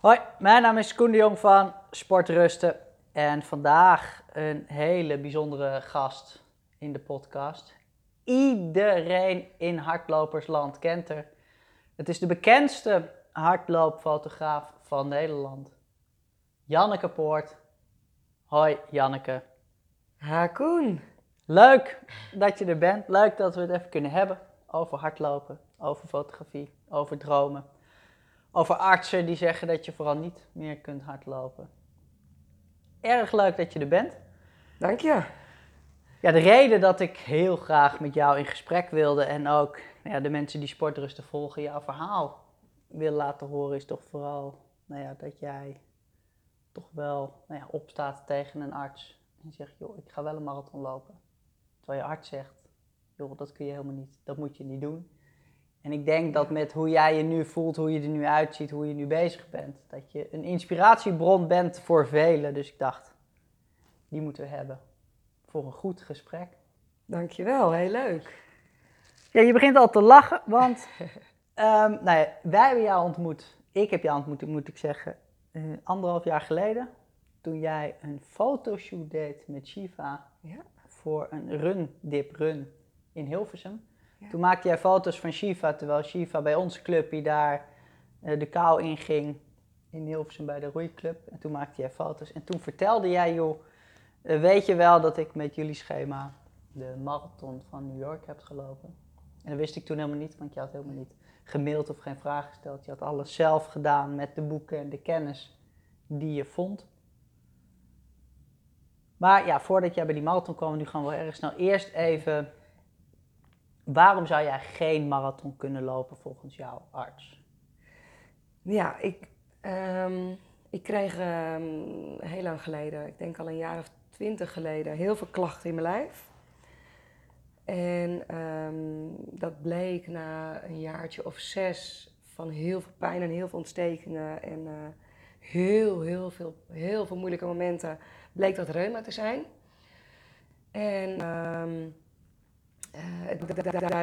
Hoi, mijn naam is Koen de Jong van Sportrusten. En vandaag een hele bijzondere gast in de podcast. Iedereen in hardlopersland kent haar. Het is de bekendste hardloopfotograaf van Nederland. Janneke Poort. Hoi Janneke. Ha Koen. Leuk dat je er bent. Leuk dat we het even kunnen hebben over hardlopen, over fotografie, over dromen. Over artsen die zeggen dat je vooral niet meer kunt hardlopen. Erg leuk dat je er bent. Dank je. Ja, de reden dat ik heel graag met jou in gesprek wilde en ook nou ja, de mensen die sportrusten volgen jouw verhaal wil laten horen, is toch vooral nou ja, dat jij toch wel nou ja, opstaat tegen een arts en zegt, joh, ik ga wel een marathon lopen. Terwijl je arts zegt, joh, dat kun je helemaal niet, dat moet je niet doen. En ik denk dat met hoe jij je nu voelt, hoe je er nu uitziet, hoe je nu bezig bent, dat je een inspiratiebron bent voor velen. Dus ik dacht, die moeten we hebben voor een goed gesprek. Dankjewel, heel leuk. Ja, je begint al te lachen, want um, nou ja, wij hebben jou ontmoet. Ik heb jou ontmoet, moet ik zeggen, uh, anderhalf jaar geleden. Toen jij een fotoshoot deed met Shiva Ja. voor een run, dip run in Hilversum. Toen maakte jij foto's van Shiva, terwijl Shiva bij onze clubje daar uh, de kou inging in Hilversum bij de roeiclub. En toen maakte jij foto's. En toen vertelde jij, joh, uh, weet je wel dat ik met jullie schema de marathon van New York heb gelopen? En dat wist ik toen helemaal niet, want je had helemaal niet gemaild of geen vraag gesteld. Je had alles zelf gedaan met de boeken en de kennis die je vond. Maar ja, voordat jij bij die marathon kwam, nu gaan we erg snel eerst even Waarom zou jij geen marathon kunnen lopen volgens jouw arts? Ja, ik, um, ik kreeg um, heel lang geleden, ik denk al een jaar of twintig geleden, heel veel klachten in mijn lijf. En um, dat bleek na een jaartje of zes van heel veel pijn en heel veel ontstekingen en uh, heel, heel veel, heel veel moeilijke momenten, bleek dat reuma te zijn. En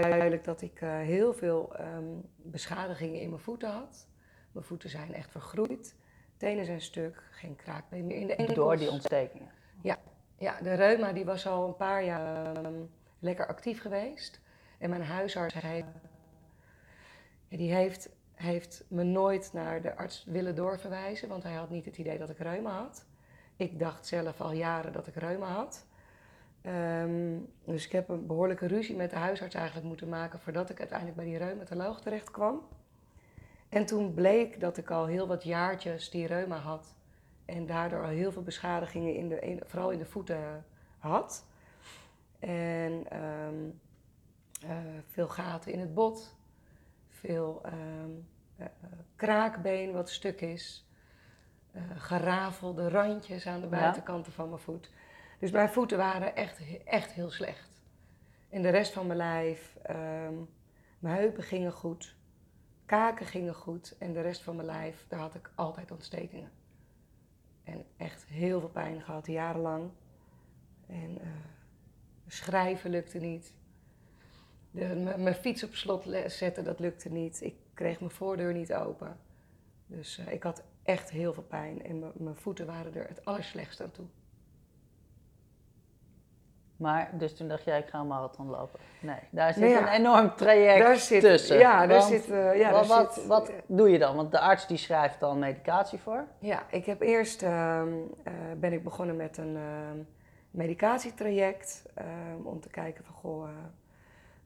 duidelijk dat ik uh, heel veel um, beschadigingen in mijn voeten had. Mijn voeten zijn echt vergroeid. Tenen zijn stuk, geen kraakbeen meer in de enkels. Door die ontstekingen? Ja, ja de reuma die was al een paar jaar um, lekker actief geweest. En mijn huisarts die heeft, heeft me nooit naar de arts willen doorverwijzen, want hij had niet het idee dat ik reuma had. Ik dacht zelf al jaren dat ik reuma had. Um, dus ik heb een behoorlijke ruzie met de huisarts eigenlijk moeten maken voordat ik uiteindelijk bij die reumatoloog terecht kwam. En toen bleek dat ik al heel wat jaartjes die reuma had en daardoor al heel veel beschadigingen, in de, in, vooral in de voeten had. En um, uh, veel gaten in het bot, veel um, uh, kraakbeen wat stuk is, uh, gerafelde randjes aan de buitenkanten ja. van mijn voet. Dus mijn voeten waren echt, echt heel slecht. En de rest van mijn lijf, um, mijn heupen gingen goed, kaken gingen goed en de rest van mijn lijf, daar had ik altijd ontstekingen. En echt heel veel pijn gehad, jarenlang. En uh, schrijven lukte niet. mijn fiets op slot zetten, dat lukte niet. Ik kreeg mijn voordeur niet open. Dus uh, ik had echt heel veel pijn en mijn voeten waren er het allerslechtst aan toe. Maar, dus toen dacht jij, ik ga een marathon lopen. Nee, daar zit ja, een enorm traject daar zit, tussen. Ja, daar zit... Uh, ja, wat, daar wat, zit, wat doe je dan? Want de arts die schrijft dan medicatie voor. Ja, ik heb eerst... Uh, uh, ben ik begonnen met een medicatietraject. om te kijken van, goh,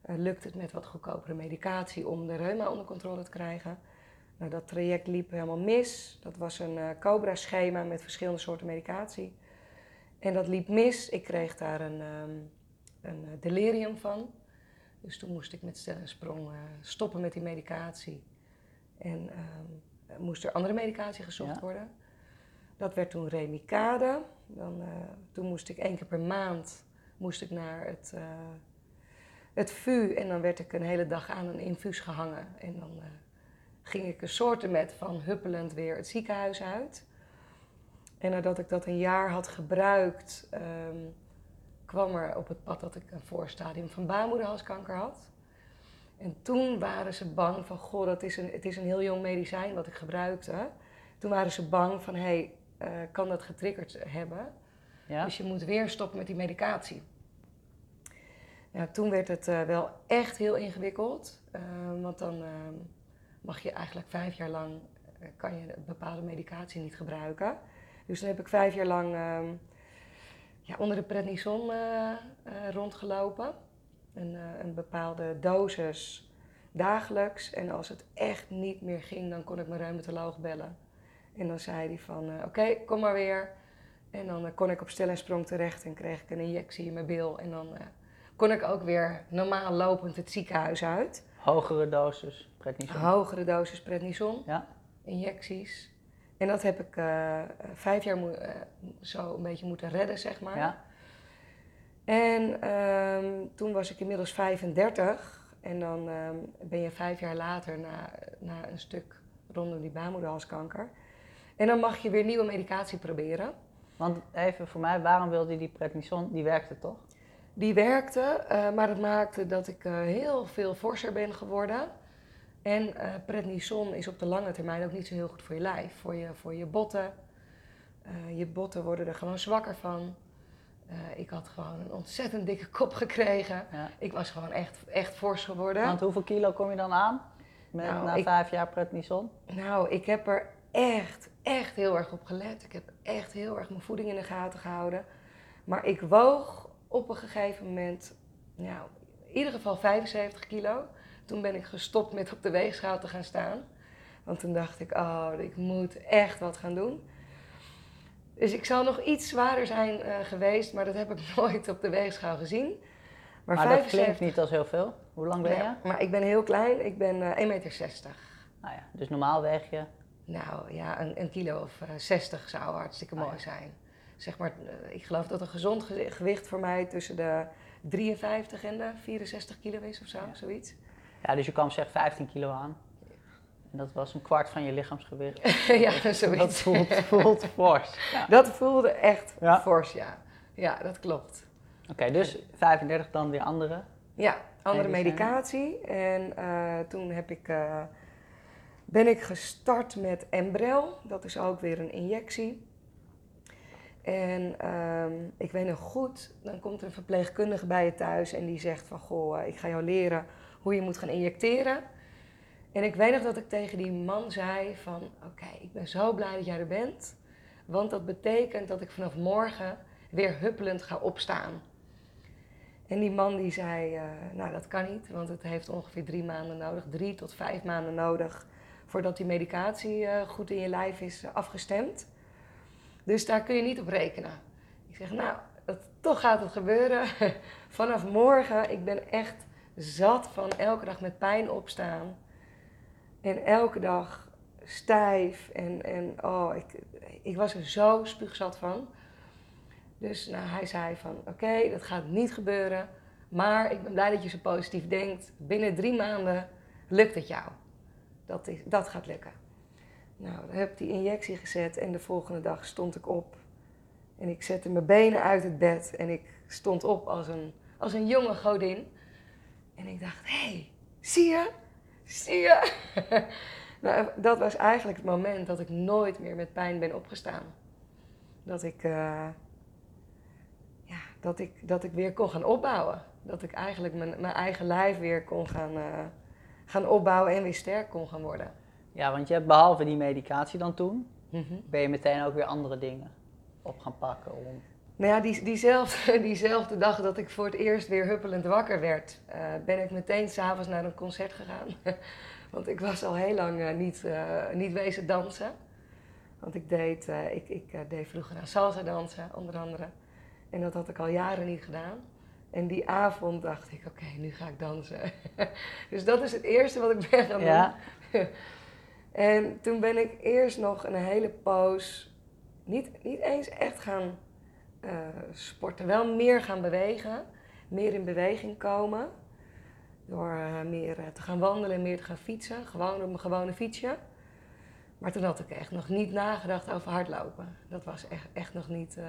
lukt het met wat goedkopere medicatie om de reuma onder controle te krijgen? Nou, dat traject liep helemaal mis. Dat was een COBRA-schema met verschillende soorten medicatie. En dat liep mis. Ik kreeg daar een, um, een delirium van. Dus toen moest ik met stel en sprong uh, stoppen met die medicatie. En um, moest er andere medicatie gezocht ja. worden. Dat werd toen Remicade. Dan, uh, toen moest ik één keer per maand moest ik naar het, uh, het VU. En dan werd ik een hele dag aan een infuus gehangen. En dan ging ik een soorten met van huppelend weer het ziekenhuis uit. En nadat ik dat een jaar had gebruikt, um, kwam er op het pad dat ik een voorstadium van baarmoederhalskanker had. En toen waren ze bang van, goh, dat is een, het is een heel jong medicijn wat ik gebruikte. toen waren ze bang van, hé, hey, eh, kan dat getriggerd hebben? Ja? Dus je moet weer stoppen met die medicatie. Ja, toen werd het eh, wel echt heel ingewikkeld. eh, want dan eh, mag je eigenlijk vijf jaar lang, eh, kan je een bepaalde medicatie niet gebruiken. Dus toen heb ik vijf jaar lang ehm, ja, onder de prednison eh, eh, rondgelopen. Een, eh, een bepaalde dosis dagelijks. En als het echt niet meer ging, dan kon ik mijn reumatoloog bellen. En dan zei hij van, oké, kom maar weer. En dan kon ik op stel en sprong terecht en kreeg ik een injectie in mijn bil. En dan kon ik ook weer normaal lopend het ziekenhuis uit. Hogere dosis prednison. Hogere dosis prednison, Ja? injecties. En dat heb ik eh, vijf jaar eh, zo een beetje moeten redden, zeg maar. Ja? En ehm, toen was ik inmiddels 35. En dan ehm, ben je vijf jaar later na, na een stuk rondom die baarmoederhalskanker. En dan mag je weer nieuwe medicatie proberen. Want even voor mij, waarom wilde je die prednison? Die werkte toch? Die werkte, eh, maar het maakte dat ik heel veel forser ben geworden. En eh prednison is op de lange termijn ook niet zo heel goed voor je lijf, voor je, voor je botten. Eh, je botten worden er gewoon zwakker van. Eh, ik had gewoon een ontzettend dikke kop gekregen. Ja. Ik was gewoon echt, echt fors geworden. Want hoeveel kilo kom je dan aan? Met, Nou, na ik- vijf jaar prednison? Nou, ik heb er echt, echt heel erg op gelet. Ik heb echt heel erg mijn voeding in de gaten gehouden. Maar ik woog op een gegeven moment, nou, in ieder geval 75 kilo. Toen ben ik gestopt met op de weegschaal te gaan staan. Want toen dacht ik, oh, ik moet echt wat gaan doen. Dus ik zou nog iets zwaarder zijn eh, geweest, maar dat heb ik nooit op de weegschaal gezien. Maar, dat klinkt niet als heel veel. Hoe lang ben je? Ja, maar ik ben heel klein, ik ben eh 1,60 meter. Nou ja, dus normaal weeg je. Nou ja, een, een kilo of eh, 60 zou hartstikke Ah, mooi ja. zijn. Zeg maar, ik geloof dat een gezond ge- gewicht voor mij tussen de 53 en de 64 kilo is of zo, Ja. zoiets. Ja, dus je kwam zeg 15 kilo aan. En dat was een kwart van je lichaamsgewicht. ja, Dat zoiets. voelt, voelt fors. Ja. Dat voelde echt Ja. fors, ja. Ja, dat klopt. Oké, dus 35 dan weer andere. Ja, andere medicatie. En eh, toen heb ik, eh, ben ik gestart met Embrel. Dat is ook weer een injectie. En ehm, ik weet nog goed, dan komt er een verpleegkundige bij je thuis en die zegt van... Goh, eh, ik ga jou leren hoe je moet gaan injecteren. En ik weet nog dat ik tegen die man zei van... Oké, ik ben zo blij dat jij er bent. Want dat betekent dat ik vanaf morgen weer huppelend ga opstaan. En die man die zei, eh, nou dat kan niet, want het heeft ongeveer drie maanden nodig, drie tot vijf maanden nodig, voordat die medicatie eh, goed in je lijf is eh, afgestemd. Dus daar kun je niet op rekenen. Ik zeg, nou, toch gaat het gebeuren. Vanaf morgen, ik ben echt zat van elke dag met pijn opstaan. En elke dag stijf. En, en oh, ik, ik was er zo spuugzat van. Dus nou, hij zei van, oké, dat gaat niet gebeuren. Maar ik ben blij dat je zo positief denkt. Binnen drie maanden lukt het jou. Dat, is, dat gaat lukken. Nou, dan heb ik die injectie gezet en de volgende dag stond ik op. En ik zette mijn benen uit het bed en ik stond op als een, als een jonge godin. En ik dacht, hé, hey, zie je? Zie je? nou, dat was eigenlijk het moment dat ik nooit meer met pijn ben opgestaan. Dat ik, eh, ja, dat ik, dat ik weer kon gaan opbouwen. Dat ik eigenlijk mijn, mijn eigen lijf weer kon gaan, eh, gaan opbouwen en weer sterk kon gaan worden. Ja, want je hebt behalve die medicatie dan toen, Mhm. ben je meteen ook weer andere dingen op gaan pakken. Om... Nou ja, die, diezelfde, diezelfde dag dat ik voor het eerst weer huppelend wakker werd, eh, ben ik meteen s'avonds naar een concert gegaan. Want ik was al heel lang eh, niet, eh, niet wezen dansen. Want ik deed, ik, ik deed vroeger aan salsa dansen, onder andere. En dat had ik al jaren niet gedaan. En die avond dacht ik, oké, nu ga ik dansen. dus dat is het eerste wat ik ben gaan doen. Ja, En toen ben ik eerst nog een hele poos niet, niet eens echt gaan eh, sporten. Wel meer gaan bewegen. Meer in beweging komen. Door eh, meer eh, te gaan wandelen en meer te gaan fietsen. Gewoon op mijn gewone fietsje. Maar toen had ik echt nog niet nagedacht over hardlopen. Dat was echt, echt nog niet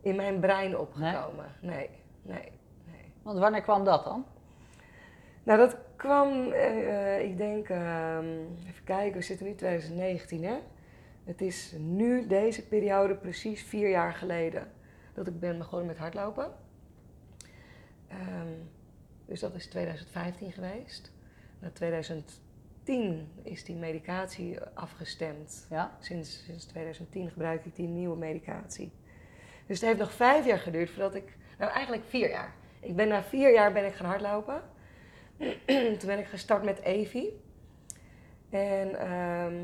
in mijn brein opgekomen. Nee, nee, nee. want wanneer kwam dat dan? Nou, dat kwam, ik denk, ehm, even kijken, we zitten nu 2019 hè. Het is nu deze periode precies vier jaar geleden dat ik ben begonnen met hardlopen. Ehm, dus dat is 2015 geweest. Na 2010 is die medicatie afgestemd. Ja. Sinds, sinds 2010 gebruik ik die nieuwe medicatie. Dus het heeft nog vijf jaar geduurd voordat ik... Nou, eigenlijk vier jaar. Ik ben na vier jaar ben ik gaan hardlopen. Toen ben ik gestart met Evi. En ehm,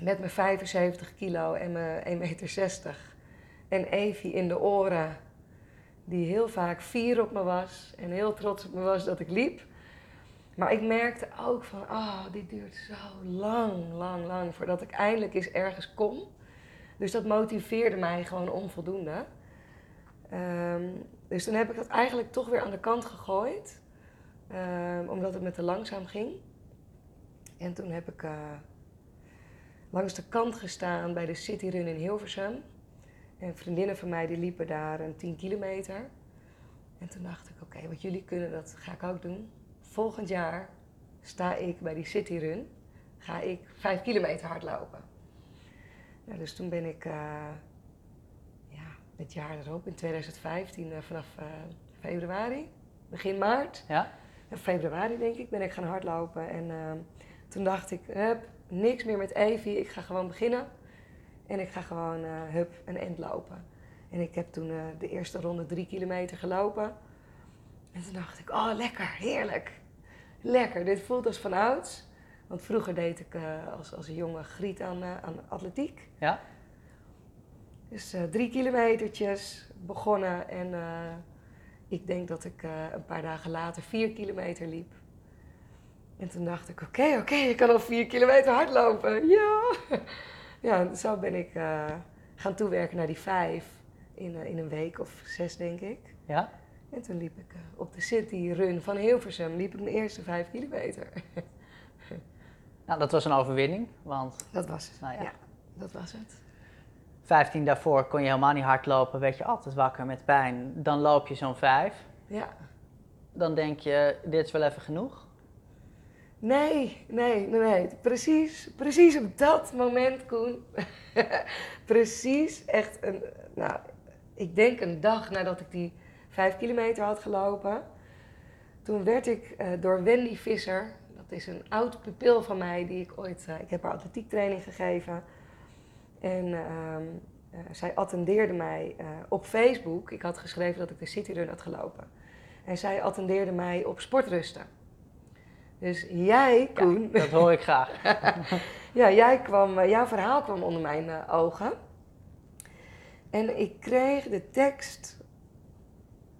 met mijn 75 kilo en mijn 1,60 meter. En Evi in de oren, die heel vaak fier op me was en heel trots op me was dat ik liep. Maar ik merkte ook van, oh, dit duurt zo lang, lang, lang voordat ik eindelijk eens ergens kom. Dus dat motiveerde mij gewoon onvoldoende. Ehm, dus toen heb ik dat eigenlijk toch weer aan de kant gegooid. Ehm, omdat het me te langzaam ging. En toen heb ik uh, langs de kant gestaan bij de Cityrun in Hilversum. En vriendinnen van mij die liepen daar een 10 kilometer. En toen dacht ik, oké, wat jullie kunnen, dat ga ik ook doen. Volgend jaar sta ik bij die Cityrun. Ga ik 5 kilometer hardlopen. Nou, dus toen ben ik uh, ja, het jaar erop, in 2015, uh, vanaf uh, februari, begin maart. Ja. In februari denk ik, ben ik gaan hardlopen. En toen dacht ik, hup, niks meer met Evie, ik ga gewoon beginnen. En ik ga gewoon, hup, een end lopen. En ik heb toen de eerste ronde drie kilometer gelopen. En toen dacht ik, oh lekker, heerlijk. Lekker, dit voelt als van ouds. Want vroeger deed ik uh, als, als jonge griet aan, aan atletiek. Ja. Dus drie kilometertjes begonnen en ik denk dat ik een paar dagen later vier kilometer liep. En toen dacht ik, oké, okay, oké, okay, ik kan al vier kilometer hardlopen. Ja! ja, zo ben ik gaan toewerken naar die vijf in, in een week of zes, denk ik. Ja. En toen liep ik op de City Run van Hilversum, liep ik mijn eerste vijf kilometer. Nou, dat was een overwinning, want... Dat was het, nou ja. ja. Dat was het. 15 daarvoor kon je helemaal niet hardlopen, werd je altijd wakker met pijn. Dan loop je zo'n 5. Ja. Dan denk je, dit is wel even genoeg. Nee, nee, nee, nee. Precies, precies op dat moment, Koen. precies, echt een, nou, ik denk een dag nadat ik die 5 kilometer had gelopen. Toen werd ik uh, door Wendy Visser, dat is een oud pupil van mij die ik ooit, uh, ik heb haar atletiektraining gegeven. En uh, uh, zij attendeerde mij op Facebook. Ik had geschreven dat ik de Cityrun had gelopen. En zij attendeerde mij op sportrusten. Dus jij, Koen... Ja, dat hoor ik graag. ja, jij kwam, jouw verhaal kwam onder mijn ogen. En ik kreeg de tekst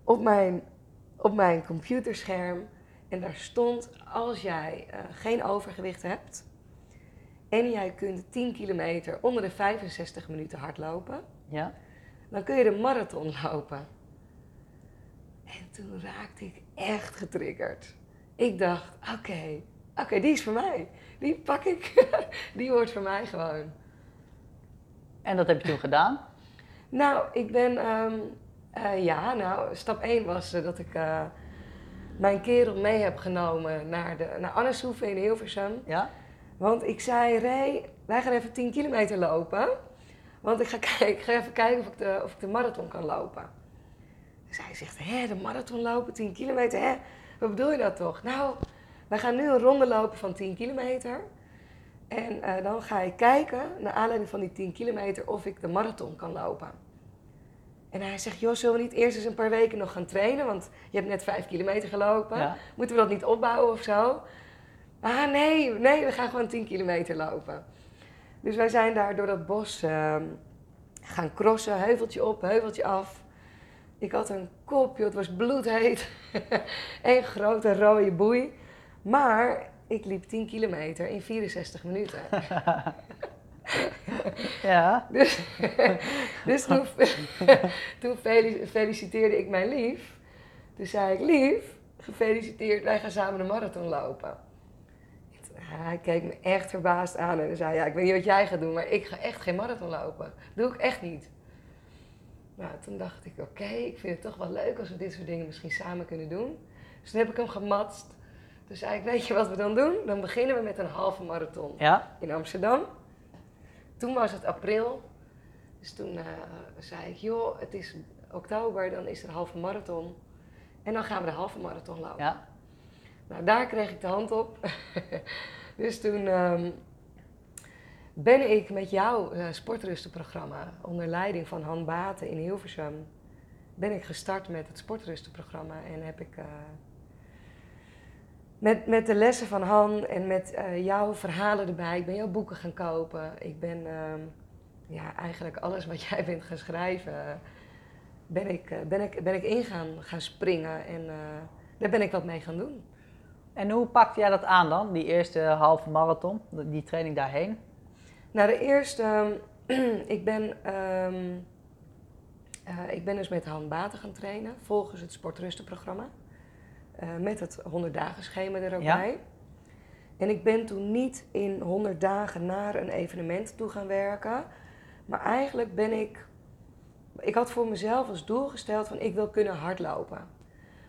op mijn, op mijn computerscherm en daar stond, als jij uh, geen overgewicht hebt en jij kunt 10 kilometer onder de 65 minuten hardlopen, ja. dan kun je de marathon lopen. En toen raakte ik echt getriggerd. Ik dacht, oké, okay, oké, okay, die is voor mij. Die pak ik. die wordt voor mij gewoon. En dat heb je toen gedaan? Nou, ik ben, um, uh, ja, nou, stap 1 was uh, dat ik uh, mijn kerel mee heb genomen naar, de, naar in Hilversum. Ja? Want ik zei, Ray, wij gaan even 10 kilometer lopen. Want ik ga, kijken, ik ga even kijken of ik, de, of ik de marathon kan lopen. Dus hij zegt, hè, de marathon lopen, 10 kilometer, hè? Wat bedoel je dat toch? Nou, wij gaan nu een ronde lopen van 10 kilometer. En uh, dan ga ik kijken, naar aanleiding van die 10 kilometer, of ik de marathon kan lopen. En hij zegt, joh, zullen we niet eerst eens een paar weken nog gaan trainen? Want je hebt net 5 kilometer gelopen. Ja. Moeten we dat niet opbouwen of zo? Ah, nee, nee, we gaan gewoon 10 kilometer lopen. Dus wij zijn daar door dat bos uh, gaan crossen, heuveltje op, heuveltje af. Ik had een kop, joh, het was bloedheet. Eén grote rode boei. Maar ik liep 10 kilometer in 64 minuten. ja. Dus, dus toen, toen feliciteerde ik mijn lief. Toen zei ik, lief, gefeliciteerd, wij gaan samen de marathon lopen. Hij keek me echt verbaasd aan en zei, ja, ik weet niet wat jij gaat doen, maar ik ga echt geen marathon lopen. Dat doe ik echt niet. Nou, toen dacht ik, oké, okay, ik vind het toch wel leuk als we dit soort dingen misschien samen kunnen doen. Dus toen heb ik hem gematst. Toen zei ik, weet je wat we dan doen? Dan beginnen we met een halve marathon ja. in Amsterdam. toen was het april. Dus toen eh, zei ik, joh, het is oktober, dan is er een halve marathon. En dan gaan we de halve marathon lopen. Ja. Nou, daar kreeg ik de hand op. dus toen ehm, ben ik met jouw uh, sportrustenprogramma onder leiding van Han Baten in Hilversum ben ik gestart met het sportrustenprogramma en heb ik uh, met, met de lessen van Han en met uh, jouw verhalen erbij, ik ben jouw boeken gaan kopen. Ik ben uh, ja, eigenlijk alles wat jij bent gaan schrijven, ben ik, ben ik, ben ik in gaan, gaan springen en daar ben ik wat mee gaan doen. En hoe pakte jij dat aan dan, die eerste halve marathon, die training daarheen? Nou, de eerste, ik ben, um, uh, ik ben dus met Han Baten gaan trainen, volgens het sportrustenprogramma. Uh, met het 100 dagen schema er ook ja. bij. En ik ben toen niet in 100 dagen naar een evenement toe gaan werken. Maar eigenlijk ben ik. Ik had voor mezelf als doel gesteld van ik wil kunnen hardlopen.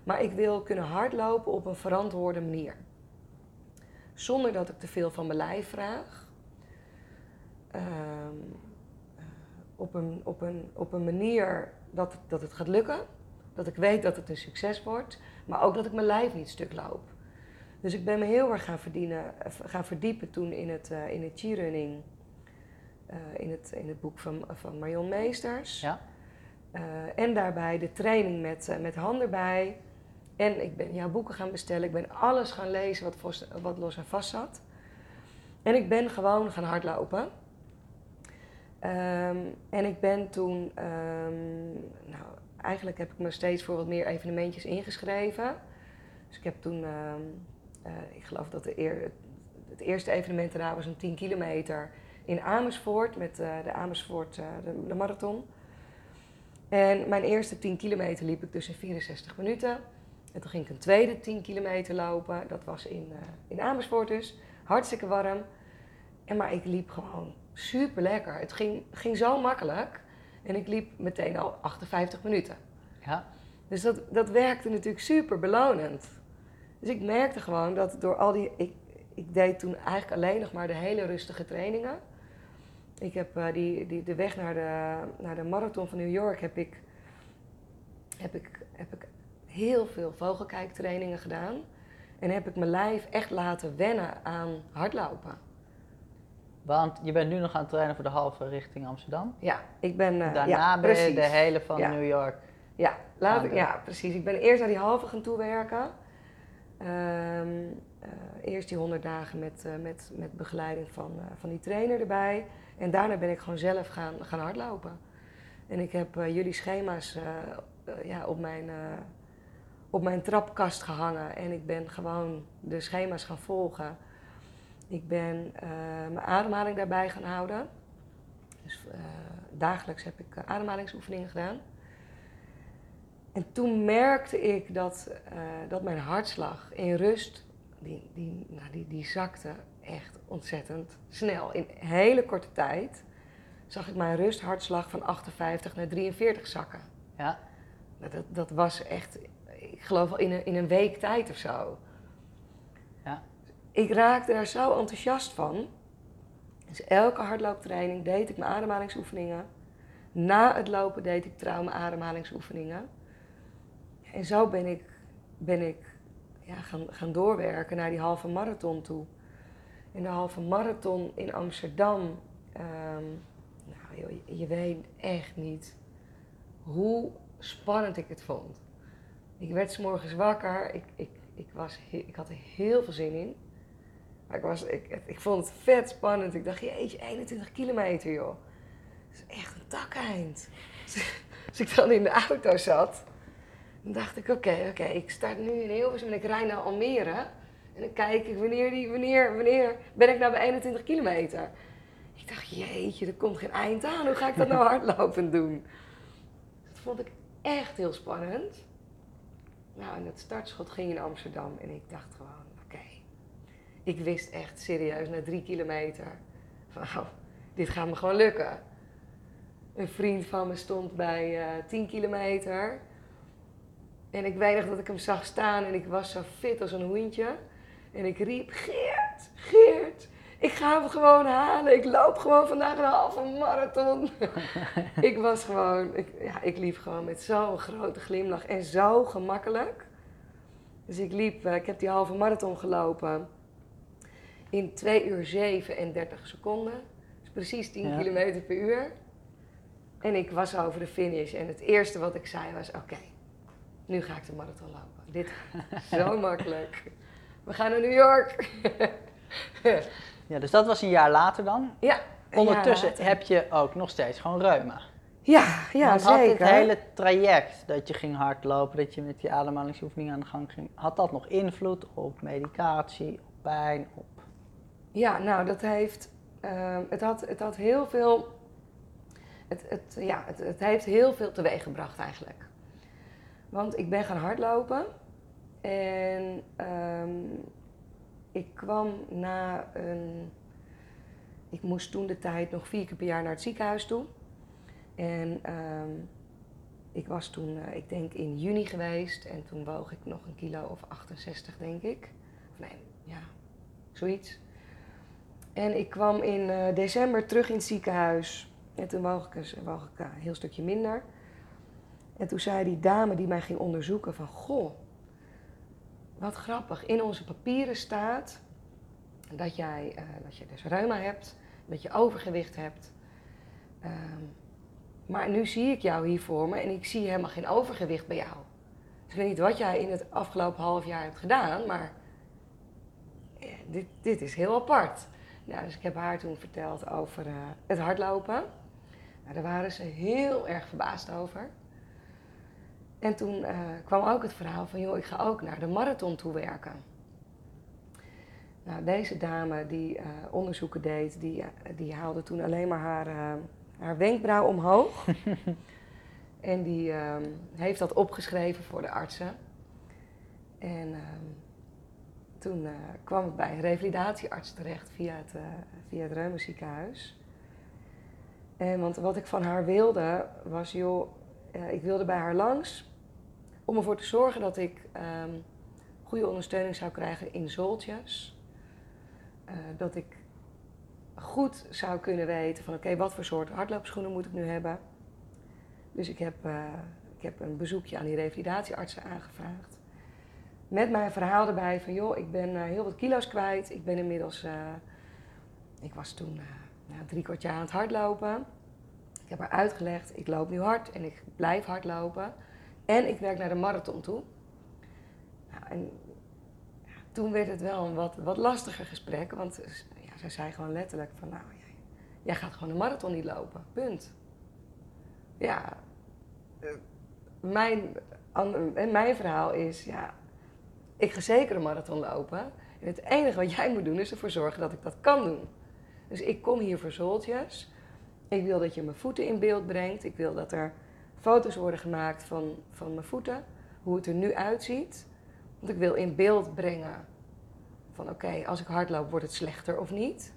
Maar ik wil kunnen hardlopen op een verantwoorde manier. Zonder dat ik te veel van mijn lijf vraag. Um, op, een, op, een, op een manier dat, dat het gaat lukken. Dat ik weet dat het een succes wordt. Maar ook dat ik mijn lijf niet stuk loop. Dus ik ben me heel erg gaan, verdienen, gaan verdiepen toen in het, uh, in het G-running. Uh, in, het, in het boek van, van Marion Meesters. Ja. Uh, en daarbij de training met, met hand erbij. En ik ben jouw boeken gaan bestellen. Ik ben alles gaan lezen wat, wat los en vast zat. En ik ben gewoon gaan hardlopen. Um, en ik ben toen, um, nou, eigenlijk heb ik me steeds voor wat meer evenementjes ingeschreven. Dus ik heb toen, um, uh, ik geloof dat de eer, het eerste evenement daarna was een 10 kilometer in Amersfoort met uh, de Amersfoort, de, de, marathon. En mijn eerste 10 kilometer liep ik dus in 64 minuten. En toen ging ik een tweede 10 kilometer lopen. Dat was in, in Amersfoort dus. Hartstikke warm. En maar ik liep gewoon super lekker. Het ging, ging zo makkelijk. En ik liep meteen al 58 minuten. Ja. Dus dat, dat werkte natuurlijk super belonend. Dus ik merkte gewoon dat door al die. Ik, ik deed toen eigenlijk alleen nog maar de hele rustige trainingen. Ik heb uh, die, die, de weg naar de, naar de marathon van New York heb ik, heb ik, heb ik heel veel vogelkijktrainingen gedaan. En heb ik mijn lijf echt laten wennen aan hardlopen. Want je bent nu nog aan het trainen voor de halve richting Amsterdam. Ja, ik ben. Uh, Daarna ja, ben je de hele van Ja. New York. Ja, laat ik, ja, precies. Ik ben eerst naar die halve gaan toewerken. Ehm, eh, eerst die 100 dagen met, eh, met, met begeleiding van, eh, van die trainer erbij. En daarna ben ik gewoon zelf gaan, gaan hardlopen. En ik heb eh, jullie schema's eh, eh, ja, op, mijn, eh, op mijn trapkast gehangen. En ik ben gewoon de schema's gaan volgen. Ik ben eh, mijn ademhaling daarbij gaan houden. Dus eh, dagelijks heb ik eh, ademhalingsoefeningen gedaan. En toen merkte ik dat, dat mijn hartslag in rust, die, die, nou, die, die zakte echt ontzettend snel. In hele korte tijd zag ik mijn rusthartslag van 58 naar 43 zakken. Ja. Nou, Dat, dat was echt, ik geloof wel in een, in een week tijd of zo. Ik raakte daar zo enthousiast van. Dus elke hardlooptraining deed ik mijn ademhalingsoefeningen. Na het lopen deed ik trouw mijn ademhalingsoefeningen. En zo ben ik, ben ik ja, gaan, gaan doorwerken naar die halve marathon toe. En de halve marathon in Amsterdam. ehm, nou je, weet echt niet hoe spannend ik het vond. Ik werd 's morgens wakker. Ik, ik, ik, was, ik had er heel veel zin in. Maar ik, was, ik, ik vond het vet spannend. Ik dacht, jeetje, 21 kilometer joh. Dat is echt een takeind. Als ik dan in de auto zat, dan dacht ik, oké, oké, ik start nu in Hilversum en ik rijd naar Almere. En dan kijk ik, wanneer, die, wanneer, wanneer ben ik nou bij 21 kilometer? Ik dacht, jeetje, er komt geen eind aan. Hoe ga ik dat nou hardlopend doen? Dat vond ik echt heel spannend. Nou, en het startschot ging in Amsterdam en ik dacht gewoon. Ik wist echt serieus na drie kilometer van, dit gaat me gewoon lukken. Een vriend van me stond bij eh 10 kilometer. En ik weet nog dat ik hem zag staan en ik was zo fit als een hoentje. En ik riep, Geert, Geert, ik ga hem gewoon halen. Ik loop gewoon vandaag een halve marathon. ik was gewoon, ik, ja, ik liep gewoon met zo'n grote glimlach en zo gemakkelijk. Dus ik liep, eh, ik heb die halve marathon gelopen in 2 uur 37 seconden. Dus precies 10 Ja. kilometer per uur. En ik was over de finish en het eerste wat ik zei was, oké, nu ga ik de marathon lopen. Dit gaat zo makkelijk. We gaan naar New York. Ja, dus dat was een jaar later dan. ja. Ondertussen later. heb je ook nog steeds gewoon reuma. Ja, ja Want had zeker. het hele traject dat je ging hardlopen, dat je met die ademhalingsoefeningen aan de gang ging, had dat nog invloed op medicatie, op pijn, op... Ja, nou, dat heeft. ehm, het, had, het had heel veel. Het, het, ja, het, het heeft heel veel teweeg gebracht eigenlijk. Want ik ben gaan hardlopen. En ehm, ik kwam na een. Ik moest toen de tijd nog vier keer per jaar naar het ziekenhuis toe. En ehm, ik was toen, eh, ik denk in juni geweest. En toen woog ik nog een kilo of 68, denk ik. Of nee, ja, zoiets. En ik kwam in eh, december terug in het ziekenhuis. En toen woog ik, een- eh, heel stukje minder. En toen zei die dame die mij ging onderzoeken van... Goh, wat grappig. In onze papieren staat dat, jij, eh, dat je dus reuma hebt. Dat je overgewicht hebt. Ehm, maar nu zie ik jou hier voor me en ik zie helemaal geen overgewicht bij jou. Dus ik weet niet wat jij in het afgelopen half jaar hebt gedaan, maar ja, dit, dit is heel apart. Nou, dus ik heb haar toen verteld over eh, het hardlopen. Nou, daar waren ze heel erg verbaasd over. En toen eh, kwam ook het verhaal van, joh, ik ga ook naar de marathon toe werken. Nou, deze dame die eh, onderzoeken deed, die, die haalde toen alleen maar haar, haar wenkbrauw omhoog. en die ehm, heeft dat opgeschreven voor de artsen. En ehm, toen eh, kwam ik bij een revalidatiearts terecht via het, eh via het. En want wat ik van haar wilde was, joh, eh, ik wilde bij haar langs om ervoor te zorgen dat ik ehm, goede ondersteuning zou krijgen in zoltjes. Dat ik goed zou kunnen weten van oké, wat voor soort hardloopschoenen moet ik nu hebben. Dus ik heb, ik heb een bezoekje aan die revalidatieartsen aangevraagd. Met mijn verhaal erbij van joh, ik ben eh, heel wat kilo's kwijt. Ik ben inmiddels, eh, ik was toen nou, drie kwart jaar aan het hardlopen. Ik heb haar uitgelegd, ik loop nu hard en ik blijf hardlopen. En ik werk naar de marathon toe. Nou, en toen werd het wel een wat, wat lastiger gesprek, want ja, zij zei gewoon letterlijk van nou, jij, jij gaat gewoon de marathon niet lopen, punt. Ja, mijn, en mijn verhaal is, ja, ik ga zeker een marathon lopen. En het enige wat jij moet doen is ervoor zorgen dat ik dat kan doen. Dus ik kom hier voor zoltjes. Ik wil dat je mijn voeten in beeld brengt. Ik wil dat er foto's worden gemaakt van, van mijn voeten. Hoe het er nu uitziet. Want ik wil in beeld brengen van oké, als ik hardloop wordt het slechter of niet.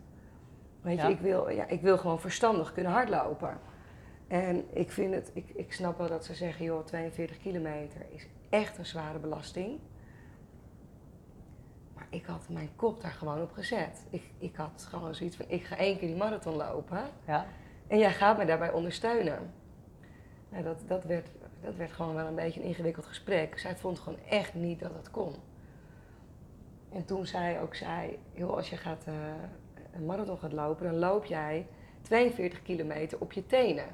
Weet Ja. je, ik wil, ja, ik wil gewoon verstandig kunnen hardlopen. En ik vind het, ik, ik snap wel dat ze zeggen, joh, 42 kilometer is echt een zware belasting. Ik had mijn kop daar gewoon op gezet. Ik, ik had gewoon zoiets van, ik ga één keer die marathon lopen. Ja? En jij gaat me daarbij ondersteunen. Nou, dat, dat, werd, dat werd gewoon wel een beetje een ingewikkeld gesprek. Zij vond gewoon echt niet dat het kon. En toen zei ook zij, joh, als je gaat, eh, een marathon gaat lopen, dan loop jij 42 kilometer op je tenen.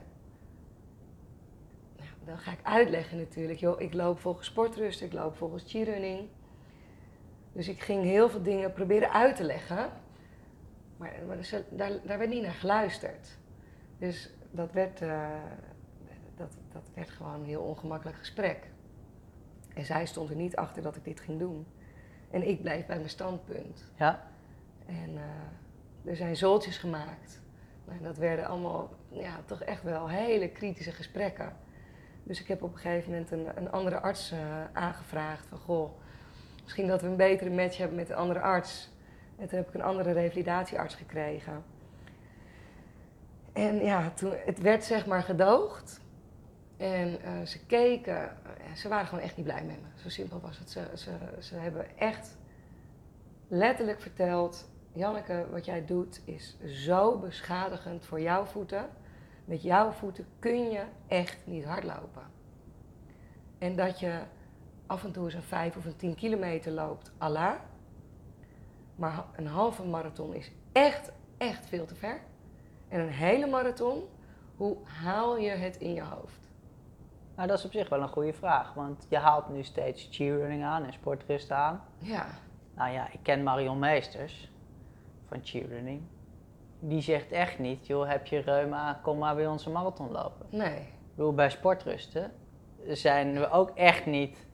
Nou, dan ga ik uitleggen natuurlijk, joh, ik loop volgens sportrust, ik loop volgens G-running. Dus ik ging heel veel dingen proberen uit te leggen. Maar, maar dus, daar, daar werd niet naar geluisterd. Dus dat werd, eh, dat, dat werd gewoon een heel ongemakkelijk gesprek. En zij stond er niet achter dat ik dit ging doen. En ik bleef bij mijn standpunt. Ja? En eh, er zijn zoltjes gemaakt. Nou, dat werden allemaal ja, toch echt wel hele kritische gesprekken. Dus ik heb op een gegeven moment een, een andere arts eh, aangevraagd. Van goh, misschien dat we een betere match hebben met een andere arts. En toen heb ik een andere revalidatiearts gekregen. En ja, toen, het werd zeg maar gedoogd. En eh, ze keken, eh, ze waren gewoon echt niet blij met me. Zo simpel was het. Ze, ze, ze hebben echt letterlijk verteld: Janneke, wat jij doet is zo beschadigend voor jouw voeten. Met jouw voeten kun je echt niet hardlopen. En dat je af en toe eens een 5 of een 10 kilometer loopt, Allah. Maar een halve marathon is echt, echt veel te ver. En een hele marathon, hoe haal je het in je hoofd? Nou, dat is op zich wel een goede vraag, want je haalt nu steeds cheerleading aan en sportrust aan. Ja, Nou ja, ik ken Marion Meesters van cheerleading. Die zegt echt niet, joh, heb je reuma, kom maar bij ons een marathon lopen. nee. Ik bedoel, bij sportrusten zijn we ook echt niet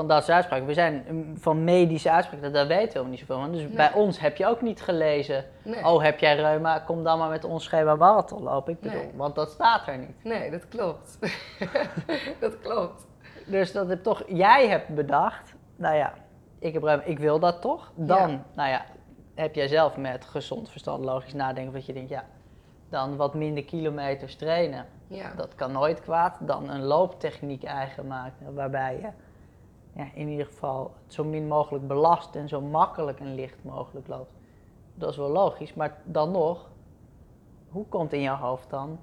van dat soort uitspraken. We zijn van medische uitspraken, daar weten we niet zoveel van. Dus Nee. bij ons heb je ook niet gelezen, Nee. oh heb jij reuma, kom dan maar met ons schema marathon lopen. Ik bedoel, Nee. want dat staat er niet. Nee, dat klopt. dat klopt. Dus dat heb toch, jij hebt bedacht, nou ja, ik, heb reuma, ik wil dat toch. Dan, Ja. nou ja, heb jij zelf met gezond verstand logisch nadenken, wat je denkt, ja, dan wat minder kilometers trainen. Ja. Dat kan nooit kwaad. Dan een looptechniek eigen maken, waarbij je in ieder geval zo min mogelijk belast en zo makkelijk en licht mogelijk loopt. Dat is wel logisch, maar dan nog, hoe komt in jouw hoofd dan,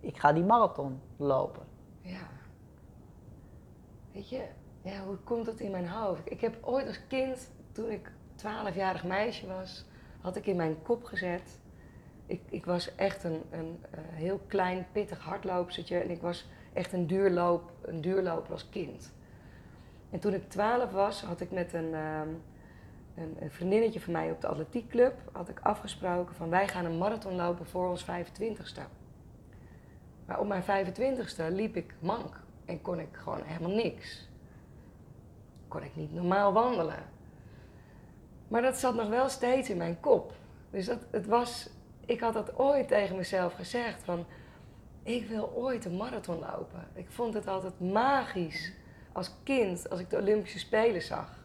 ik ga die marathon lopen? Ja. Weet je, ja, hoe komt dat in mijn hoofd? Ik heb ooit als kind, toen ik 12-jarig meisje was, had ik in mijn kop gezet. Ik, ik was echt een, een eh, heel klein, pittig hardloopstertje en ik was echt een, duurloop, een duurloper als kind. En toen ik 12 was, had ik met een, ehm, een, een vriendinnetje van mij op de atletiekclub had ik afgesproken van wij gaan een marathon lopen voor ons 25ste. Maar op mijn 25ste liep ik mank en kon ik gewoon helemaal niks. Kon ik niet normaal wandelen. Maar dat zat nog wel steeds in mijn kop. Dus dat, het was, ik had dat ooit tegen mezelf gezegd van, ik wil ooit een marathon lopen. Ik vond het altijd magisch als kind, als ik de Olympische Spelen zag.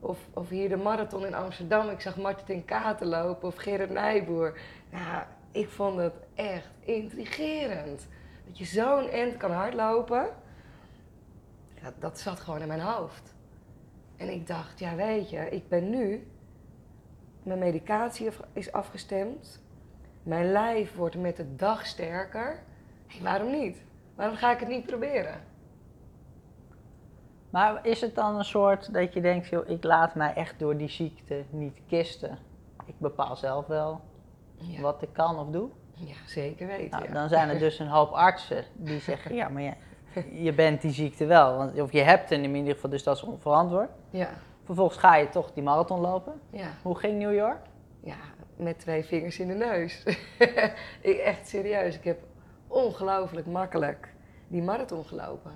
Of, of hier de marathon in Amsterdam, ik zag Martin Katen lopen of Gerard Nijboer. Nou, ik vond het echt intrigerend. Dat je zo'n end kan hardlopen, dat, dat zat gewoon in mijn hoofd. En ik dacht, ja weet je, ik ben nu, mijn medicatie is afgestemd, mijn lijf wordt met de dag sterker. Waarom niet? Waarom ga ik het niet proberen? Maar is het dan een soort dat je denkt, joh, ik laat mij echt door die ziekte niet kisten? Ik bepaal zelf wel Ja, wat ik kan of doe. ja zeker weten. Nou, ja. dan zijn er dus een hoop artsen die zeggen, ja, maar je bent die ziekte wel. Want, of je hebt hem in ieder geval, dus dat is onverantwoord. Ja, Vervolgens ga je toch die marathon lopen. ja, Hoe ging New York? ja, met twee vingers in de neus. ik, echt serieus, ik heb ongelooflijk makkelijk die marathon gelopen.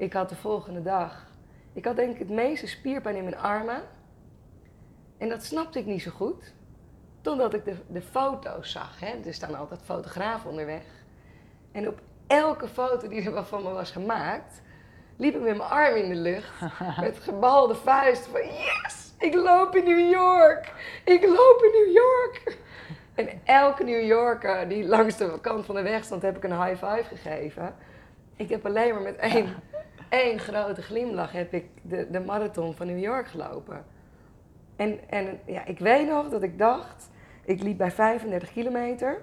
Ik had de volgende dag, ik had denk ik het meeste spierpijn in mijn armen. En dat snapte ik niet zo goed. Totdat ik de, de foto's zag. Hè. Er staan altijd fotografen onderweg. En op elke foto die er van me was gemaakt, liep ik met mijn arm in de lucht. met gebalde vuist van yes, ik loop in New York. Ik loop in New York. En elke New Yorker die langs de kant van de weg stond, heb ik een high five gegeven. Ik heb alleen maar met één, één grote glimlach heb ik de, de marathon van New York gelopen. En, en ja, ik weet nog dat ik dacht, ik liep bij 35 kilometer.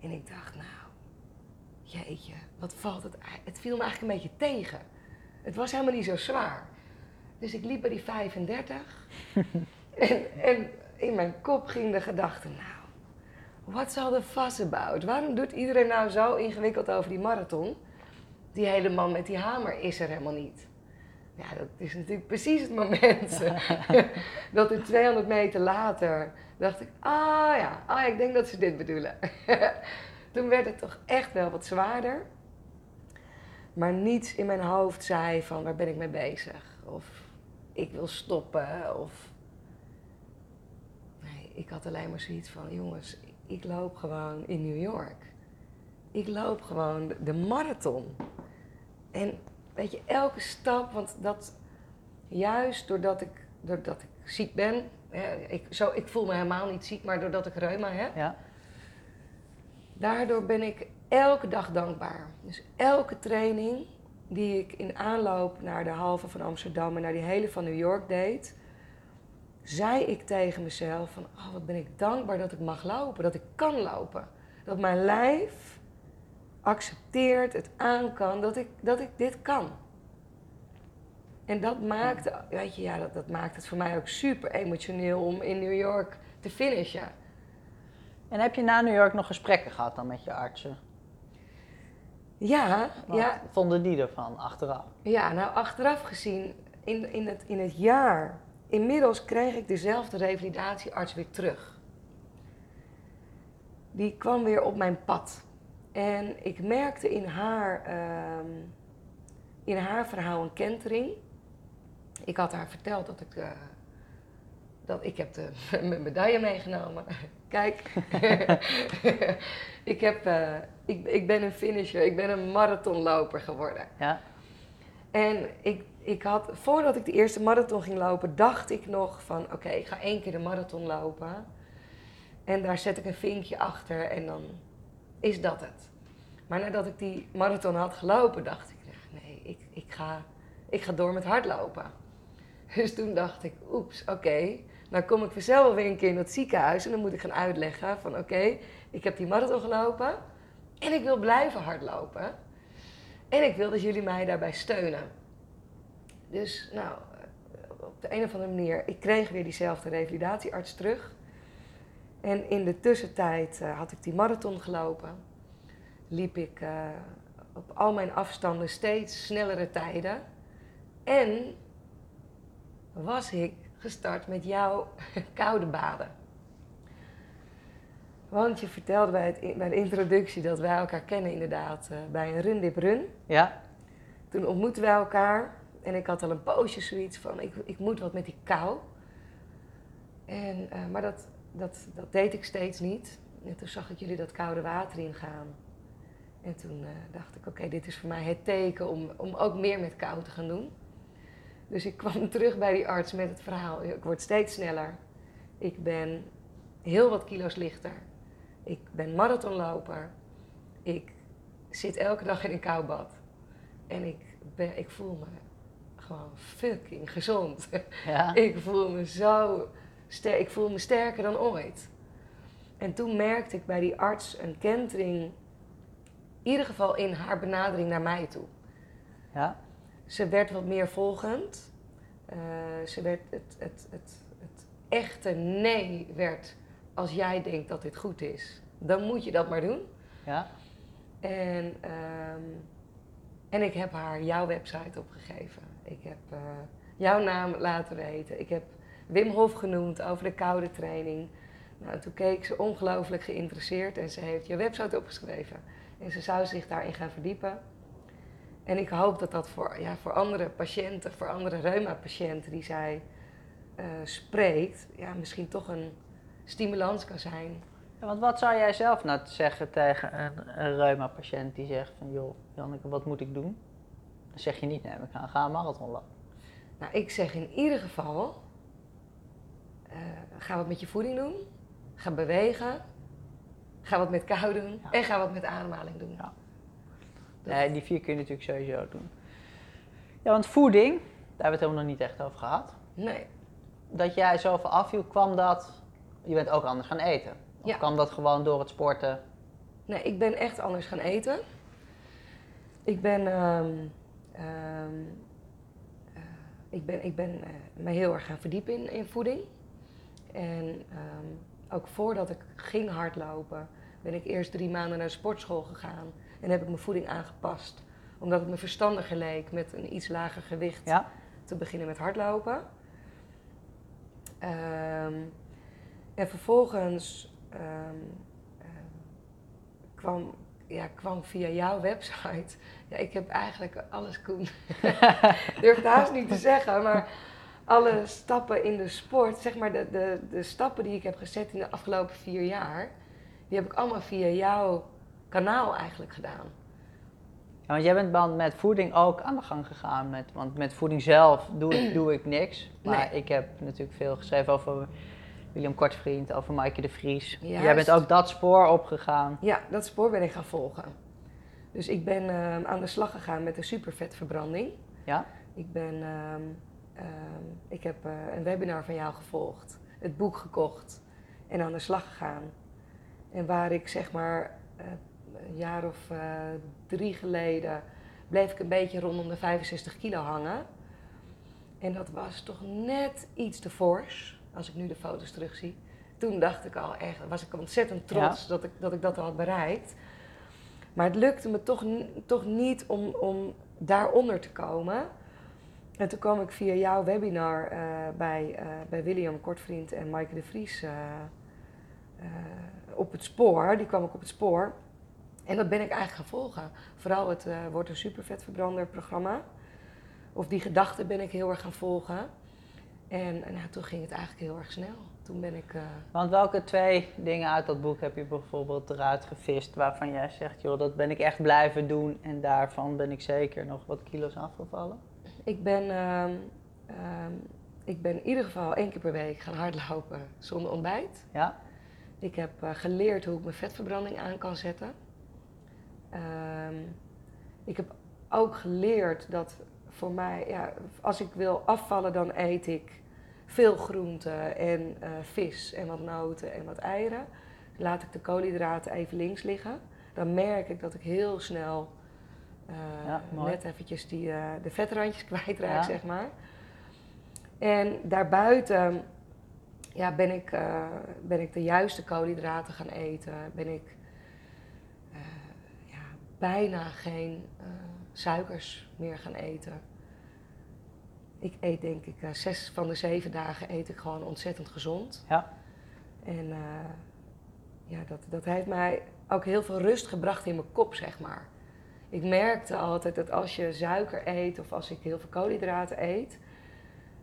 En ik dacht, nou, jeetje, wat valt het Het viel me eigenlijk een beetje tegen. Het was helemaal niet zo zwaar. Dus ik liep bij die 35. en, en in mijn kop ging de gedachte, nou, what's all the fuss about? Waarom doet iedereen nou zo ingewikkeld over die marathon? Die hele man met die hamer is er helemaal niet. Ja, dat is natuurlijk precies het moment dat er 200 meter later dacht ik, ah ja, ah, ik denk dat ze dit bedoelen. Toen werd het toch echt wel wat zwaarder. Maar niets in mijn hoofd zei van waar ben ik mee bezig? Of ik wil stoppen. Of nee, ik had alleen maar zoiets van jongens, ik loop gewoon in New York. Ik loop gewoon de- marathon. En weet je, elke stap, want dat juist doordat ik, doordat ik ziek ben, hè, ik, zo, ik voel me helemaal niet ziek, maar doordat ik reuma heb, Ja. Daardoor ben ik elke dag dankbaar. Dus elke training die ik in aanloop naar de halve van Amsterdam en naar die hele van New York deed, zei ik tegen mezelf van, oh, wat ben ik dankbaar dat ik mag lopen, dat ik kan lopen. Dat mijn lijf accepteert, het aan kan, dat ik, dat ik dit kan. En dat maakt, weet je, ja, dat, dat maakt het voor mij ook super emotioneel om in New York te finishen. En heb je na New York nog gesprekken gehad dan met je artsen? Ja, Wat ja, vonden die ervan achteraf? ja, nou achteraf gezien, in, in, het, in het jaar, inmiddels kreeg ik dezelfde revalidatiearts weer terug. Die kwam weer op mijn pad. En ik merkte in haar, ehm, in haar verhaal een kentering. Ik had haar verteld dat ik, eh, dat ik heb de, mijn medaille meegenomen. Kijk, ik, heb, eh, ik, ik ben een finisher, ik ben een marathonloper geworden. Ja? En ik, ik had, voordat ik de eerste marathon ging lopen, dacht ik nog van oké, ik ga één keer de marathon lopen. En daar zet ik een vinkje achter en dan is dat het. Maar nadat ik die marathon had gelopen, dacht ik, ja, nee, ik, ik, ga, ik ga door met hardlopen. Dus toen dacht ik, oeps, oké, dan kom ik vanzelf weer een keer in dat ziekenhuis en dan moet ik gaan uitleggen van oké, ik heb die marathon gelopen en ik wil blijven hardlopen. En ik wil dat jullie mij daarbij steunen. Dus nou, op de een of andere manier, ik kreeg weer diezelfde revalidatiearts terug. En in de tussentijd eh, had ik die marathon gelopen. Liep ik eh, op al mijn afstanden steeds snellere tijden. En was ik gestart met jouw koude baden. Want je vertelde bij, het, bij de introductie dat wij elkaar kennen inderdaad eh, bij een run dip run. Ja? Toen ontmoetten wij elkaar en ik had al een poosje zoiets van, ik, ik moet wat met die kou. En, maar dat, dat, dat deed ik steeds niet. En toen zag ik jullie dat koude water ingaan. En toen eh, dacht ik, oké, dit is voor mij het teken om, om ook meer met kou te gaan doen. Dus ik kwam terug bij die arts met het verhaal, ik word steeds sneller. Ik ben heel wat kilo's lichter. Ik ben marathonloper. Ik zit elke dag in een koubad. En ik, ben, ik voel me gewoon fucking gezond. Ja? ik voel me zo Ik voel me sterker dan ooit. En toen merkte ik bij die arts een kentering, in ieder geval in haar benadering naar mij toe. Ja? Ze werd wat meer volgend. Eh, ze werd het, het, het, het echte nee werd als jij denkt dat dit goed is, dan moet je dat maar doen. Ja? En, ehm, en ik heb haar jouw website opgegeven. Ik heb eh, jouw naam laten weten. Ik heb Wim Hof genoemd over de koude training. Nou, toen keek ze ongelooflijk geïnteresseerd en ze heeft je website opgeschreven. En ze zou zich daarin gaan verdiepen. En ik hoop dat dat voor, ja, voor andere patiënten, voor andere reuma-patiënten die zij eh, spreekt, ja, misschien toch een stimulans kan zijn. Ja, Want wat zou jij zelf nou zeggen tegen een, een reuma-patiënt die zegt van... joh, Janneke, wat moet ik doen? Dan zeg je niet, nee, gaan, gaan een marathon lopen. Nou, ik zeg in ieder geval, eh, ga wat met je voeding doen, ga bewegen, ga wat met kou doen Ja. en ga wat met ademhaling doen. Ja. Dat- Nee, die vier kun je natuurlijk sowieso doen. Ja, want voeding, daar hebben we het helemaal nog niet echt over gehad. Nee, Dat jij zoveel afviel, kwam dat... Je bent ook anders gaan eten. Of Ja. kwam dat gewoon door het sporten? nee, ik ben echt anders gaan eten. Ik ben, ehm, ehm, eh, ik ben, ik ben eh, me heel erg gaan verdiepen in, in voeding. En ehm, ook voordat ik ging hardlopen, ben ik eerst drie maanden naar de sportschool gegaan. En heb ik mijn voeding aangepast. Omdat het me verstandiger leek met een iets lager gewicht Ja? te beginnen met hardlopen. Ehm, en vervolgens ehm, kwam, ja, kwam via jouw website. Ja, ik heb eigenlijk alles, Koen. Durf het haast niet te zeggen, maar alle stappen in de sport, zeg maar de, de, de stappen die ik heb gezet in de afgelopen vier jaar, die heb ik allemaal via jouw kanaal eigenlijk gedaan. Ja, want jij bent met voeding ook aan de gang gegaan. Met, want met voeding zelf doe ik, doe ik niks. Maar Nee. ik heb natuurlijk veel geschreven over William Kortvriend, over Maaike de Vries. Juist. Jij bent ook dat spoor opgegaan. Ja, dat spoor ben ik gaan volgen. Dus ik ben ehm, aan de slag gegaan met de supervetverbranding. Ja? Ik ben ehm, ehm, ik heb eh, een webinar van jou gevolgd, het boek gekocht en aan de slag gegaan. En waar ik zeg maar eh, een jaar of eh, drie geleden bleef ik een beetje rondom de 65 kilo hangen. En dat was toch net iets te fors, als ik nu de foto's terugzie. Toen dacht ik al echt, was ik ontzettend trots dat, ik, dat ik dat al had bereikt. Maar het lukte me toch, toch niet om, om daaronder te komen. En toen kwam ik via jouw webinar eh, bij, uh, bij William Kortvriend en Maaike de Vries uh, op het spoor. Die kwam ik op het spoor. En dat ben ik eigenlijk gaan volgen. Vooral het wordt een supervetverbrander programma. Of die gedachte ben ik heel erg gaan volgen. En toen ging het eigenlijk heel erg snel. Toen ben ik... Want welke twee dingen uit dat boek heb je bijvoorbeeld eruit gevist waarvan jij zegt, joh, dat ben ik echt blijven doen en daarvan ben ik zeker nog wat kilo's afgevallen? Ik ben, uh, uh, ik ben in ieder geval één keer per week gaan hardlopen zonder ontbijt. Ja. Ik heb uh, geleerd hoe ik mijn vetverbranding aan kan zetten. Ehm, ik heb ook geleerd dat voor mij, ja, als ik wil afvallen, dan eet ik veel groenten en uh, vis en wat noten en wat eieren. Laat ik de koolhydraten even links liggen. Dan merk ik dat ik heel snel ja, net eventjes die, uh, de vetrandjes kwijtraak, ja. zeg maar. En daarbuiten ja, ben, ik, uh, ben ik de juiste koolhydraten gaan eten. Ben ik ja, bijna geen suikers meer gaan eten. Ik eet denk ik zes van de zeven dagen eet ik gewoon ontzettend gezond. Ja. En ja, dat, dat heeft mij ook heel veel rust gebracht in mijn kop, zeg maar ik merkte altijd dat als je suiker eet of als ik heel veel koolhydraten eet,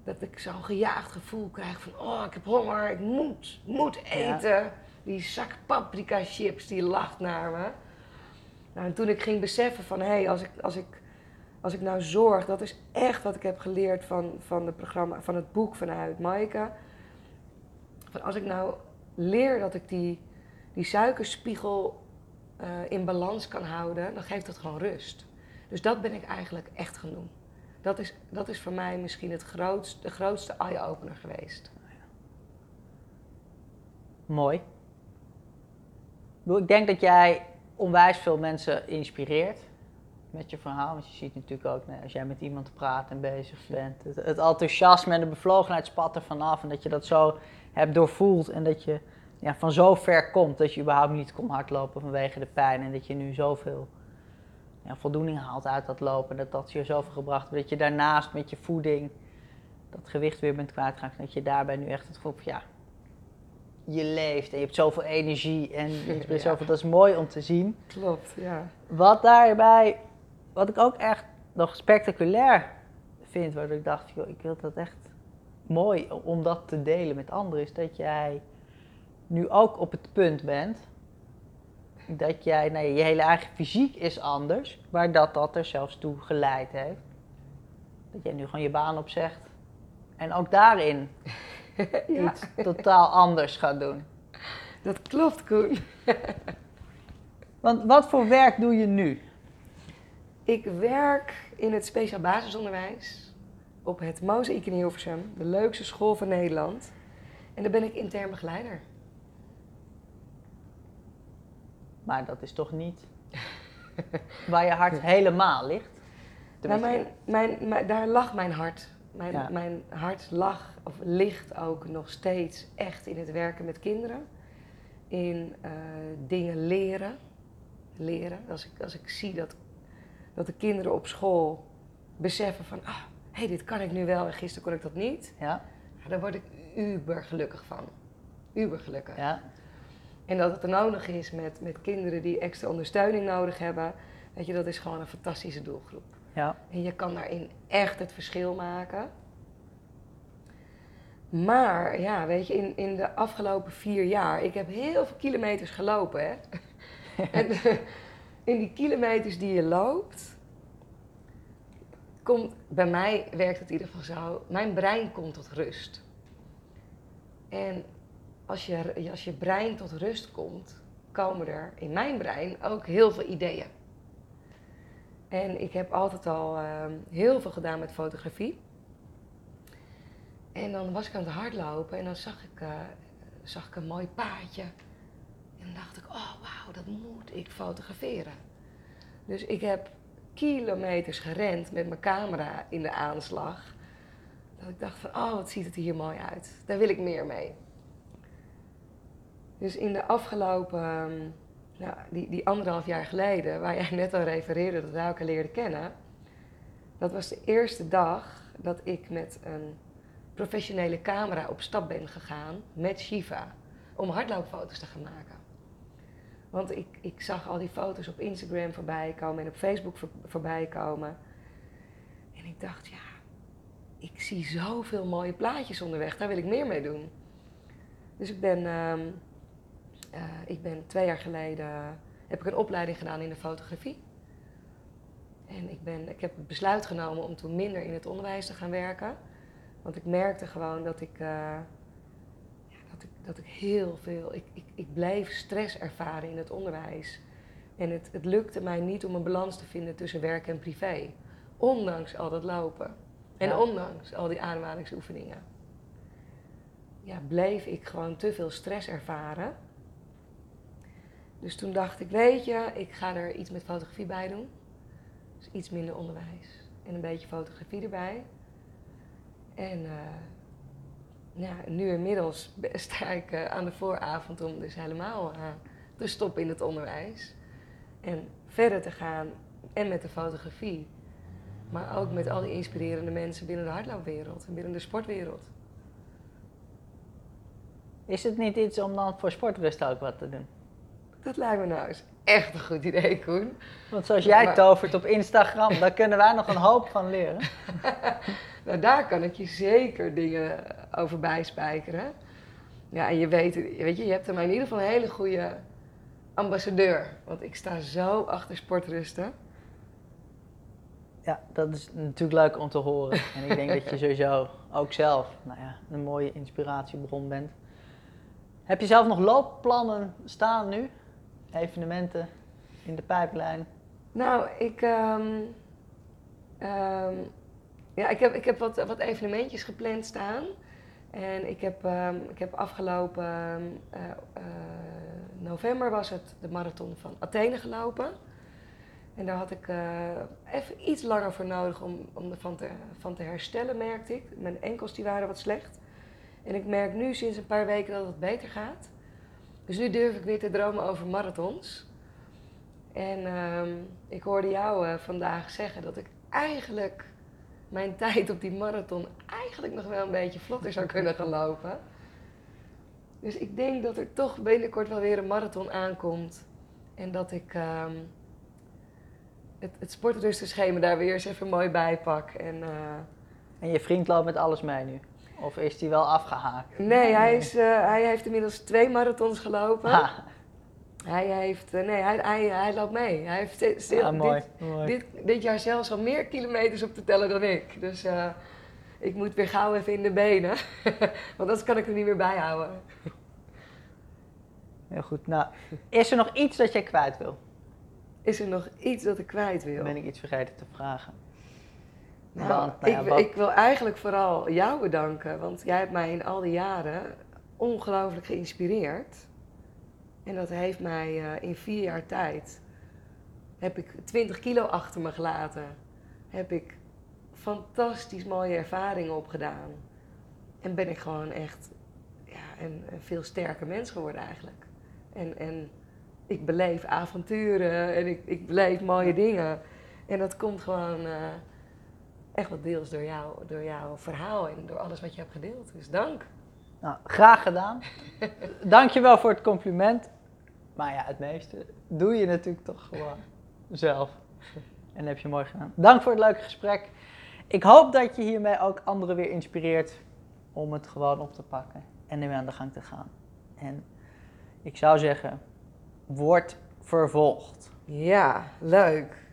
dat ik zo'n gejaagd gevoel krijg van, oh, ik heb honger, ik moet, moet eten. Ja. Die zak paprika chips, die lacht naar me. Nou, en toen ik ging beseffen van, hé, hey, als, ik, als, ik, als ik nou zorg, dat is echt wat ik heb geleerd van, van, het, programma, van het boek vanuit Maaike. Van als ik nou leer dat ik die, die suikerspiegel uh, in balans kan houden, dan geeft dat gewoon rust. Dus dat ben ik eigenlijk echt gaan doen. Dat is, dat is voor mij misschien het grootste, de grootste eye-opener geweest. Mooi. Ik denk dat jij onwijs veel mensen inspireert met je verhaal. Want je ziet natuurlijk ook, nou, als jij met iemand praat en bezig bent, het, het enthousiasme en de bevlogenheid spat er vanaf. En dat je dat zo hebt doorvoeld en dat je ja, van zo ver komt dat je überhaupt niet kon hardlopen vanwege de pijn. En dat je nu zoveel ja, voldoening haalt uit dat lopen. Dat dat je zoveel gebracht. Dat je daarnaast met je voeding dat gewicht weer bent kwijtgeraakt. Dat je daarbij nu echt het gevoel van ja, je leeft en je hebt zoveel energie. En je ja. zoveel, dat is mooi om te zien. Klopt, ja. Wat daarbij, wat ik ook echt nog spectaculair vind, waar ik dacht, joh, ik wil dat echt mooi om dat te delen met anderen, is dat jij nu ook op het punt bent dat jij, nee, je hele eigen fysiek is anders, maar dat dat er zelfs toe geleid heeft. Dat jij nu gewoon je baan opzegt en ook daarin ja. iets totaal anders gaat doen. Dat klopt, Koen. Want wat voor werk doe je nu? Ik werk in het speciaal basisonderwijs op het Mozaïek in Hilversum, de leukste school van Nederland. En daar ben ik intern begeleider. Maar dat is toch niet waar je hart helemaal ligt? Nou, mijn, mijn, daar lag mijn hart. Mijn, mijn hart lag, of ligt ook nog steeds echt in het werken met kinderen. In uh, dingen leren. Leren. Als ik, als ik zie dat, dat de kinderen op school beseffen van... Ah, hé, hey, dit kan ik nu wel en gisteren kon ik dat niet. Ja. Daar word ik uber gelukkig van. Uber gelukkig. Ja. En dat het er nodig is met, met kinderen die extra ondersteuning nodig hebben. Weet je, dat is gewoon een fantastische doelgroep. Ja. En je kan daarin echt het verschil maken. Maar ja, weet je, in, in de afgelopen vier jaar, ik heb heel veel kilometers gelopen. Hè? en in die kilometers die je loopt, komt, bij mij werkt het in ieder geval zo, mijn brein komt tot rust. En als je, als je brein tot rust komt, komen er in mijn brein ook heel veel ideeën. En ik heb altijd al uh, heel veel gedaan met fotografie. En dan was ik aan het hardlopen en dan zag ik, eh, zag ik een mooi paadje. En dan dacht ik, oh wauw, dat moet ik fotograferen. Dus ik heb kilometers gerend met mijn camera in de aanslag. Dat ik dacht van, oh wat ziet het hier mooi uit. Daar wil ik meer mee. Dus in de afgelopen, ehm, nou, die, die anderhalf jaar geleden, waar jij net al refereerde dat wij elkaar leerden kennen. Dat was de eerste dag dat ik met een professionele camera op stap ben gegaan met Shiva. Om hardloopfoto's te gaan maken. Want ik, ik zag al die foto's op Instagram voorbij komen en op Facebook voor, voorbij komen. En ik dacht, ja, ik zie zoveel mooie plaatjes onderweg, daar wil ik meer mee doen. Dus ik ben, ehm, eh, ik ben twee jaar geleden, heb ik een opleiding gedaan in de fotografie. En ik, ben, ik heb het besluit genomen om toen minder in het onderwijs te gaan werken. Want ik merkte gewoon dat ik, uh, ja, dat ik, dat ik heel veel, ik, ik, ik bleef stress ervaren in het onderwijs. En het, het lukte mij niet om een balans te vinden tussen werk en privé. Ondanks al dat lopen. En Ja. ondanks al die ademhalingsoefeningen. Ja, bleef ik gewoon te veel stress ervaren. Dus toen dacht ik, weet je, ik ga er iets met fotografie bij doen. Dus iets minder onderwijs. En een beetje fotografie erbij. En eh, ja, nu inmiddels sta ik eh, aan de vooravond om dus helemaal eh, te stoppen in het onderwijs. En verder te gaan en met de fotografie. Maar ook met al die inspirerende mensen binnen de hardloopwereld en binnen de sportwereld. Is het niet iets om dan voor sportrust ook wat te doen? Dat lijkt me nou eens echt een goed idee, Koen. Want zoals jij Maar- tovert op Instagram, daar kunnen wij nog een hoop van leren. Nou, daar kan ik je zeker dingen over bijspijkeren. Ja, en je weet, weet je, je hebt er maar in ieder geval een hele goede ambassadeur. Want ik sta zo achter sportrusten. Ja, dat is natuurlijk leuk om te horen. En ik denk dat je sowieso ook zelf nou ja, een mooie inspiratiebron bent. Heb je zelf nog loopplannen staan nu? Evenementen in de pijplijn? Nou, ik, ehm, ehm, ja, ik heb, ik heb wat, wat evenementjes gepland staan. En ik heb, ehm, ik heb afgelopen eh, eh, november was het de marathon van Athene gelopen. En daar had ik eh, even iets langer voor nodig om, om ervan te, van te herstellen, merkte ik. Mijn enkels die waren wat slecht. En ik merk nu sinds een paar weken dat het beter gaat. Dus nu durf ik weer te dromen over marathons. En ehm, ik hoorde jou eh, vandaag zeggen dat ik eigenlijk mijn tijd op die marathon eigenlijk nog wel een beetje vlotter zou kunnen gaan lopen. Dus ik denk dat er toch binnenkort wel weer een marathon aankomt. En dat ik ehm, het, het sportrustenschema daar weer eens even mooi bij pak. En, eh, En je vriend loopt met alles mee nu? Of is die wel afgehaakt? nee, hij, is, eh, hij heeft inmiddels twee marathons gelopen. Ha, Hij, heeft, eh, nee, hij, hij, hij loopt mee. Hij heeft mooi. dit, mooi. dit, dit jaar zelfs al meer kilometers op te tellen dan ik. Dus eh, ik moet weer gauw even in de benen. Want anders kan ik er niet meer bij houden. Heel goed. Nou, is er nog iets dat jij kwijt wil? Is er nog iets dat ik kwijt wil? Dan ben ik iets vergeten te vragen. Nou, nou ja, ik, ik wil eigenlijk vooral jou bedanken. Want jij hebt mij in al die jaren ongelooflijk geïnspireerd. En dat heeft mij eh, in vier jaar tijd... heb ik 20 kilo achter me gelaten. Heb ik fantastisch mooie ervaringen opgedaan. En ben ik gewoon echt ja, een, een veel sterker mens geworden eigenlijk. En, en ik beleef avonturen en ik, ik beleef mooie dingen. En dat komt gewoon eh, echt wat deels door, jou, door jouw verhaal en door alles wat je hebt gedeeld. Dus dank. Nou, graag gedaan. Dankjewel voor het compliment. Maar ja, het meeste doe je natuurlijk toch gewoon zelf. En dat heb je mooi gedaan. Dank voor het leuke gesprek. Ik hoop dat je hiermee ook anderen weer inspireert om het gewoon op te pakken en ermee aan de gang te gaan. En ik zou zeggen, word vervolgd. Ja, leuk.